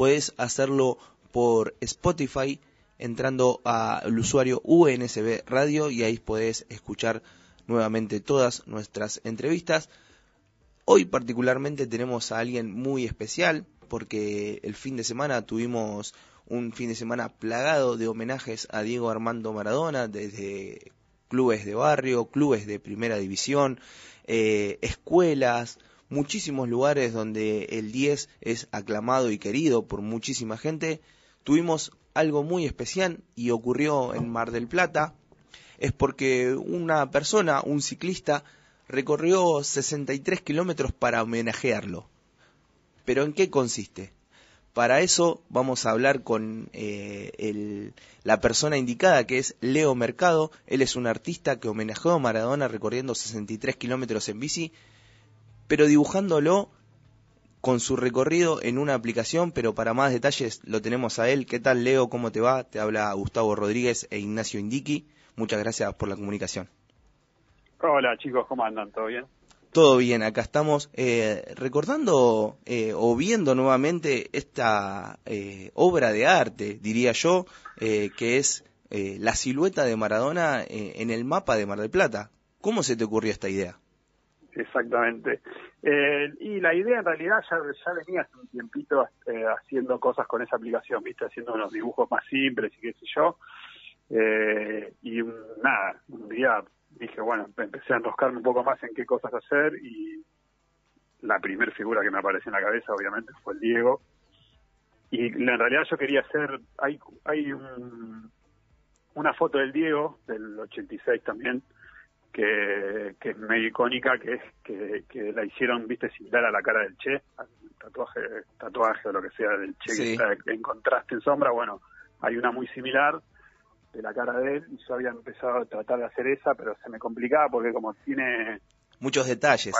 Puedes hacerlo por Spotify entrando al usuario UNSB Radio y ahí podés escuchar nuevamente todas nuestras entrevistas. Hoy particularmente tenemos a alguien muy especial porque el fin de semana tuvimos un fin de semana plagado de homenajes a Diego Armando Maradona desde clubes de barrio, clubes de primera división, eh, escuelas, muchísimos lugares donde el 10 es aclamado y querido por muchísima gente. Tuvimos algo muy especial y ocurrió en Mar del Plata, es porque una persona, un ciclista, recorrió 63 kilómetros para homenajearlo. ¿Pero en qué consiste? Para eso vamos a hablar con eh, la persona indicada, que es Leo Mercado. Él es un artista que homenajeó a Maradona recorriendo 63 kilómetros en bici, pero dibujándolo con su recorrido en una aplicación, pero para más detalles lo tenemos a él. ¿Qué tal, Leo? ¿Cómo te va? Te habla Gustavo Rodríguez e Ignacio Indiqui. Muchas gracias por la comunicación. Hola, chicos, ¿cómo andan? ¿Todo bien? Todo bien, acá estamos eh, recordando eh, o viendo nuevamente esta eh, obra de arte, diría yo, que es la silueta de Maradona en el mapa de Mar del Plata. ¿Cómo se te ocurrió esta idea? Exactamente. y la idea en realidad ya, venía hace un tiempito haciendo cosas con esa aplicación, viste, haciendo unos dibujos más simples y qué sé yo. y nada, un día dije, bueno, empecé a enroscarme un poco más en qué cosas hacer y la primera figura que me apareció en la cabeza, obviamente, fue el Diego. Y en realidad yo quería hacer, hay, hay una foto del Diego, del 86 también, que, que es medio icónica, que es que, que la hicieron, viste, similar a la cara del Che, al tatuaje, tatuaje o lo que sea del Che, que está en contraste en sombra, bueno, hay una muy similar, de la cara de él y yo había empezado a tratar de hacer esa, pero se me complicaba porque como tiene... Muchos detalles.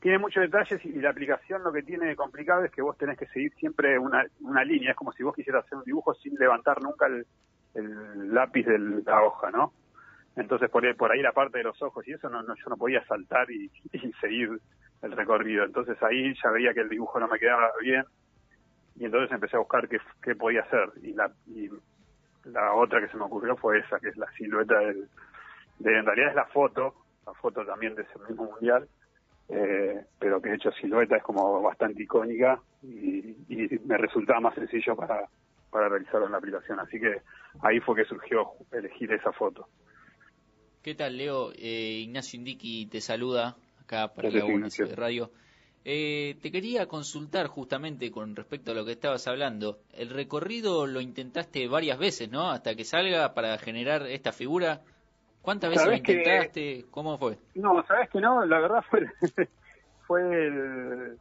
Tiene muchos detalles y la aplicación lo que tiene complicado es que vos tenés que seguir siempre una, una línea. Es como si vos quisieras hacer un dibujo sin levantar nunca el, lápiz de la hoja, ¿no? Entonces por ahí, por ahí la parte de los ojos y eso no, no yo no podía saltar y, seguir el recorrido. Entonces ahí ya veía que el dibujo no me quedaba bien y entonces empecé a buscar qué, podía hacer y, la, y la otra que se me ocurrió fue esa, que es la silueta del, de, en realidad es la foto, la foto también de ese mismo mundial, eh, pero que de hecho silueta es como bastante icónica y, me resultaba más sencillo para, para realizarlo en la aplicación. Así que ahí fue que surgió elegir esa foto. ¿Qué tal, Leo? Eh, Ignacio Indiqui te saluda acá para la de Radio. Eh, te quería consultar justamente con respecto a lo que estabas hablando. El recorrido lo intentaste varias veces, ¿no? Hasta que salga para generar esta figura. ¿Cuántas veces lo intentaste? ¿Cómo fue? No, sabes que no, la verdad fue, fue el,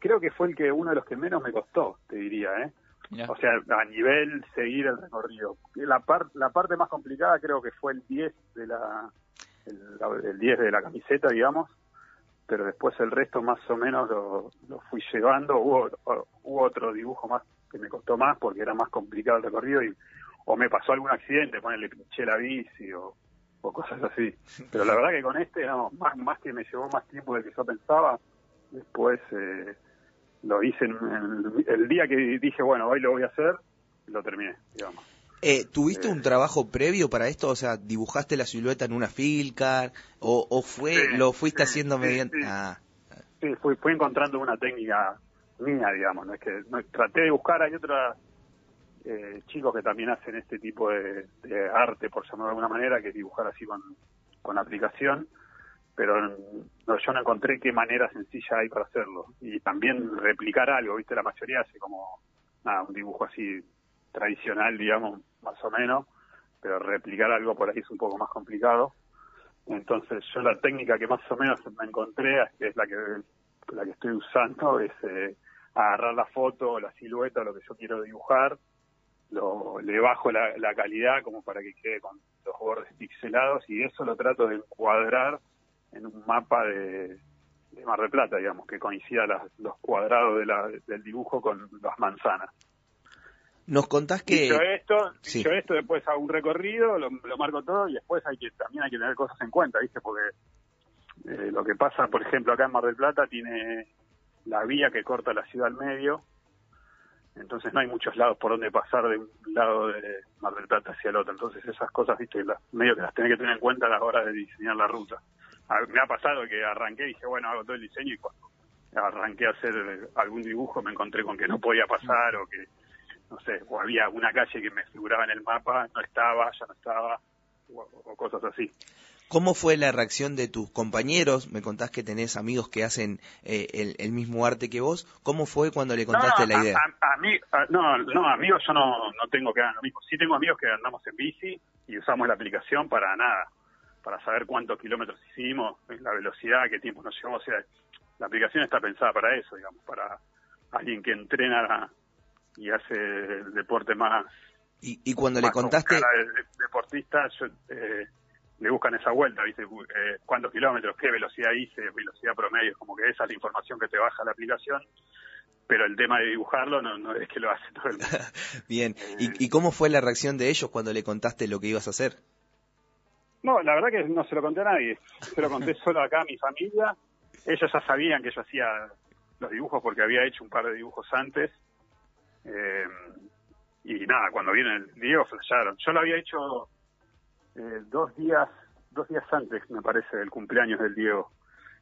creo que fue el que uno de los que menos me costó, te diría, ¿eh? O sea, a nivel seguir el recorrido. La, par, la parte más complicada creo que fue el 10 de la, el, el 10 de la camiseta, digamos, pero después el resto más o menos lo, fui llevando. Hubo, hubo otro dibujo más que me costó más porque era más complicado el recorrido y o me pasó algún accidente, ponerle pinché la bici o, cosas así. Pero la verdad que con este, no, más, más que me llevó más tiempo del que yo pensaba, después eh, lo hice en, el día que dije, bueno, hoy lo voy a hacer, lo terminé, digamos. Eh, ¿Tuviste un trabajo previo para esto? O sea, ¿dibujaste la silueta en una filcar? ¿O, fue lo fuiste haciendo mediante...? Sí, ah. sí fui, encontrando una técnica mía, digamos. No es que traté de buscar, hay otros eh, chicos que también hacen este tipo de, arte, por llamarlo de alguna manera, que dibujar así con, con aplicación, pero yo no encontré qué manera sencilla hay para hacerlo. Y también replicar algo, ¿viste? La mayoría hace como nada, un dibujo así tradicional, digamos, más o menos, pero replicar algo por ahí es un poco más complicado. Entonces yo la técnica que más o menos me encontré, es la que, la que estoy usando, es eh, agarrar la foto, la silueta, lo que yo quiero dibujar, lo, le bajo la, la calidad como para que quede con los bordes pixelados y eso lo trato de encuadrar en un mapa de, de Mar del Plata, digamos, que coincida los cuadrados de la, del dibujo con las manzanas. Nos contás que... Dicho esto, dicho esto después hago un recorrido, lo, marco todo y después hay que también hay que tener cosas en cuenta, ¿viste? Porque eh, lo que pasa, por ejemplo, acá en Mar del Plata tiene la vía que corta la ciudad al medio entonces no hay muchos lados por donde pasar de un lado de Mar del Plata hacia el otro. Entonces esas cosas, viste, medio que las tenés que tener en cuenta a la hora de diseñar la ruta. Me ha pasado que arranqué y dije, bueno, hago todo el diseño y cuando arranqué a hacer algún dibujo me encontré con que no podía pasar o que, no sé, o había una calle que me figuraba en el mapa, no estaba, ya no estaba, o cosas así. ¿Cómo fue la reacción de tus compañeros? Me contás que tenés amigos que hacen eh, el, mismo arte que vos. ¿Cómo fue cuando le contaste la idea? A, mí, no, no, amigos yo no, no tengo que hacer lo mismo. Sí tengo amigos que andamos en bici y usamos la aplicación para nada, para saber cuántos kilómetros hicimos, la velocidad, qué tiempo nos llevó. O sea, la aplicación está pensada para eso, digamos, para alguien que entrena y hace el deporte más... Y, cuando le contaste... deportista, yo... Eh, le buscan esa vuelta, ¿viste? Eh, ¿Cuántos kilómetros? ¿Qué velocidad hice? Velocidad promedio, como que esa es la información que te baja la aplicación. Pero el tema de dibujarlo no, es que lo hace todo el mundo. Bien, ¿Y, cómo fue la reacción de ellos cuando le contaste lo que ibas a hacer? No, la verdad que no se lo conté a nadie. Se lo conté solo acá a mi familia. Ellos ya sabían que yo hacía los dibujos porque había hecho un par de dibujos antes. Eh, y nada, cuando viene el Diego, flasharon. Yo lo había hecho eh, dos días dos días antes, me parece, del cumpleaños del Diego.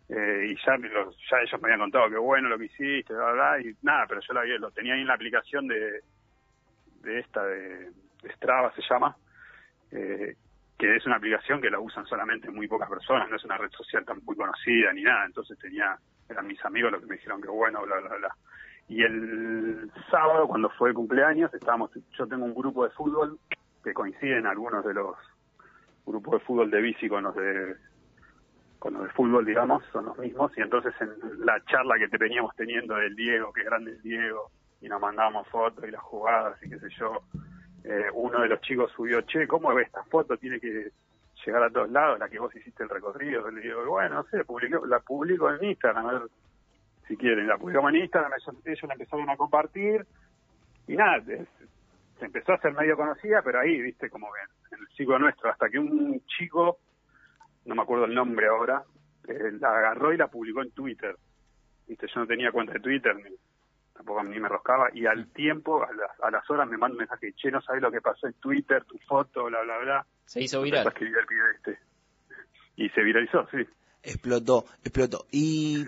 Eh, y ya, ya ellos me habían contado que bueno lo que hiciste, bla, bla, y nada, pero yo lo, había, lo tenía ahí en la aplicación de, de esta, de, Strava se llama, eh, que es una aplicación que la usan solamente muy pocas personas, no es una red social tan muy conocida ni nada, entonces tenía, eran mis amigos los que me dijeron que bueno, bla, bla, bla. Y el sábado, cuando fue el cumpleaños, estábamos, yo tengo un grupo de fútbol que coinciden algunos de los grupo de fútbol de bici con los de con los de fútbol, digamos, son los mismos, y entonces en la charla que veníamos teniendo del Diego, que grande el Diego, y nos mandábamos fotos y las jugadas y qué sé yo, eh, uno de los chicos subió, che, ¿cómo ves esta foto? Tiene que llegar a todos lados, la que vos hiciste el recorrido, le digo, bueno, no sé, la publico en Instagram, a ver si quieren, la publicamos en Instagram, ellos, la empezaron a compartir, y nada, se empezó a hacer medio conocida, pero ahí, viste, como ven, en el ciclo nuestro, hasta que un chico, no me acuerdo el nombre ahora, eh, la agarró y la publicó en Twitter. Viste, yo no tenía cuenta de Twitter, ni, tampoco ni me roscaba, y al tiempo, a las, a las horas me manda un mensaje, che, no sabes lo que pasó en Twitter, tu foto, bla, bla, bla. Se hizo viral. Este. Y se viralizó, sí. Explotó, explotó. ¿Y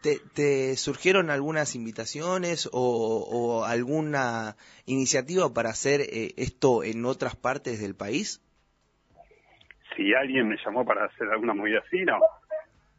te, surgieron algunas invitaciones o, alguna iniciativa para hacer eh, esto en otras partes del país? Si alguien me llamó para hacer alguna movida así, no.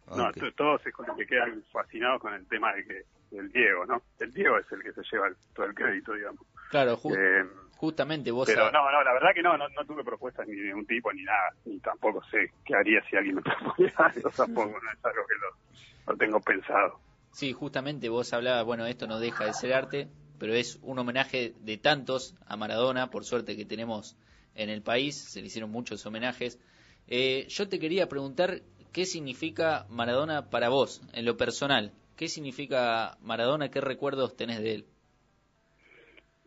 No, todos es con que quedan fascinados con el tema de que del Diego, ¿no? El Diego es el que se lleva todo el crédito, digamos. Claro, eh, justamente vos... Pero no, no, la verdad que no, no, tuve propuestas ni de un tipo ni nada, ni tampoco sé qué haría si alguien me proponía algo, tampoco, no es algo que lo, lo tengo pensado. Sí, justamente vos hablabas, bueno, esto no deja de ser arte, pero es un homenaje de tantos a Maradona, por suerte que tenemos en el país, se le hicieron muchos homenajes. Eh, yo te quería preguntar qué significa Maradona para vos, en lo personal. ¿Qué significa Maradona? ¿Qué recuerdos tenés de él?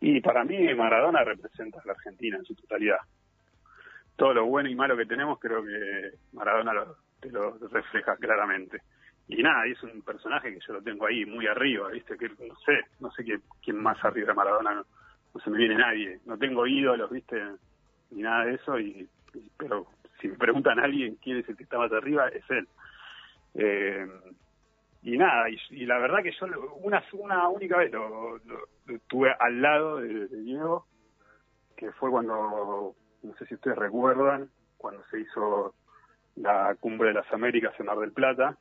Y para mí Maradona representa a la Argentina en su totalidad. Todo lo bueno y malo que tenemos creo que Maradona lo, te lo refleja claramente. Y nada, es un personaje que yo lo tengo ahí muy arriba, ¿viste? Que no sé, no sé quién, más arriba de Maradona, no, se me viene nadie. No tengo ídolos, ¿viste? Ni nada de eso, y, pero si me preguntan a alguien quién es el que está más arriba, es él. Eh, y nada, y, la verdad que yo una, una única vez lo, tuve al lado de, Diego, que fue cuando, no sé si ustedes recuerdan, cuando se hizo la cumbre de las Américas en Mar del Plata,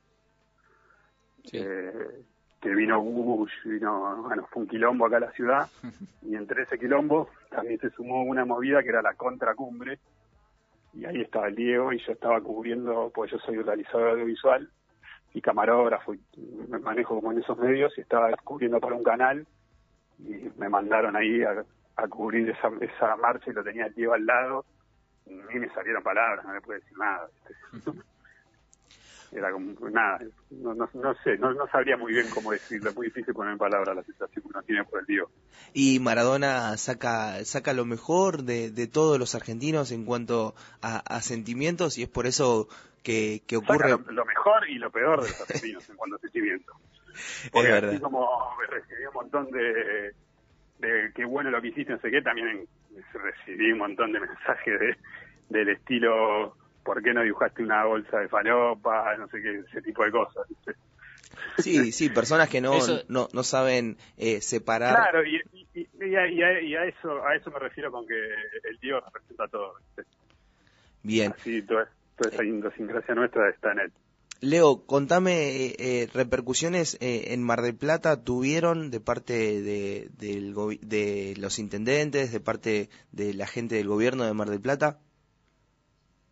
eh, que vino Bush, vino, bueno, fue un quilombo acá a la ciudad, y entre ese quilombo también se sumó una movida que era la contracumbre, y ahí estaba el Diego, y yo estaba cubriendo, pues yo soy realizador audiovisual, y camarógrafo y me manejo como en esos medios y estaba descubriendo para un canal y me mandaron ahí a, cubrir esa, marcha y lo tenía el tío al lado y me salieron palabras, no le pude decir nada. Era como nada, no, no, no sé, no, no, sabría muy bien cómo decirlo, es muy difícil poner en palabras la sensación que uno tiene por el tío. Y Maradona saca, saca lo mejor de, de todos los argentinos en cuanto a, a sentimientos y es por eso que, ocurre... Lo, mejor y lo peor de los argentinos en cuanto a sentimiento. Porque así como recibí un montón de, de bueno lo que hiciste, no sé qué, también recibí un montón de mensajes de, del estilo, ¿por qué no dibujaste una bolsa de falopa? No sé qué, ese tipo de cosas. Sí, sí, personas que no, no, no saben eh, separar. Claro, y, y, a, eso a eso me refiero con que el tío representa todo. Bien. Así, toda, toda esa idiosincrasia nuestra está en él. Leo, contame eh, repercusiones eh, en Mar del Plata tuvieron de parte de, de los intendentes, de parte de la gente del gobierno de Mar del Plata.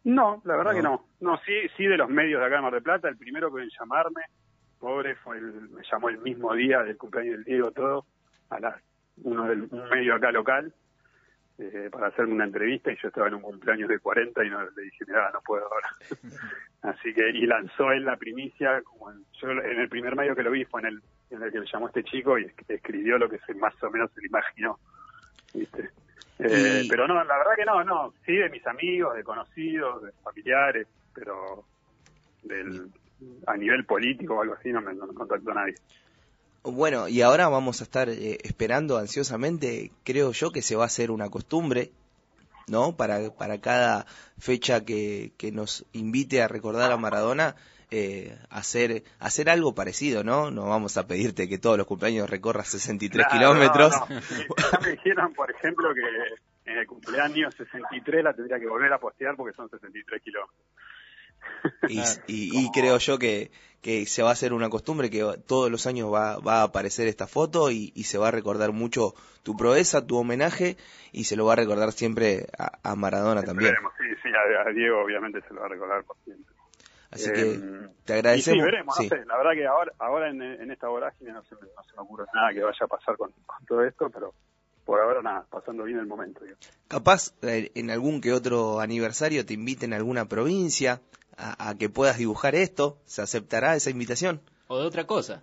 No, la verdad que no. No, sí, sí de los medios de acá de Mar del Plata. El primero que en llamarme, pobre, fue el, me llamó el mismo día del cumpleaños del Diego todo, a las uno del un medio acá local eh, para hacerme una entrevista y yo estaba en un cumpleaños de 40 y no le dije, mira, no puedo ahora. Así que, y lanzó él la primicia, como en, yo en el primer medio que lo vi fue en el, en el que le llamó este chico y escribió lo que se, más o menos se le imaginó. ¿viste? Eh, pero no, la verdad que no, no, sí de mis amigos, de conocidos, de familiares, pero del, a nivel político o algo así no me, no me contactó nadie. Bueno, y ahora vamos a estar eh, esperando ansiosamente, creo yo que se va a hacer una costumbre, ¿no? Para, para cada fecha que, que nos invite a recordar a Maradona, eh, hacer, hacer algo parecido, ¿no? No vamos a pedirte que todos los cumpleaños recorras 63 kilómetros. Ya me dijeron, por ejemplo, que en el cumpleaños 63 la tendría que volver a postear porque son 63 kilómetros. Y, creo yo que, que se va a hacer una costumbre que todos los años va, va a aparecer esta foto y, se va a recordar mucho tu proeza, tu homenaje y se lo va a recordar siempre a, Maradona también. Sí, sí, a, Diego obviamente se lo va a recordar por siempre. Así que eh, te agradecemos. sí, veremos, no sé, la verdad que ahora, ahora en, esta vorágine no se, me, no se me ocurre nada que vaya a pasar con, todo esto, pero por ahora nada, pasando bien el momento. Capaz eh, en algún que otro aniversario te inviten a alguna provincia, a, que puedas dibujar esto? ¿Se aceptará esa invitación? ¿O de otra cosa?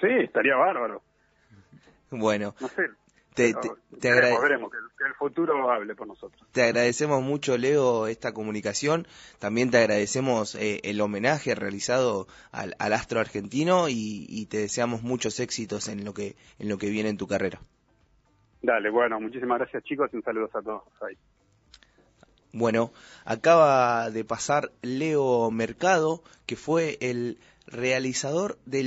Sí, estaría bárbaro. Bueno. No sé. Te, te, veremos, que, el, futuro hable por nosotros. Te agradecemos mucho, Leo, esta comunicación. También te agradecemos eh, el homenaje realizado al, astro argentino y, te deseamos muchos éxitos en lo que en lo que viene en tu carrera. Dale, bueno, muchísimas gracias chicos y un saludo a todos ahí. Bueno, acaba de pasar Leo Mercado, que fue el realizador del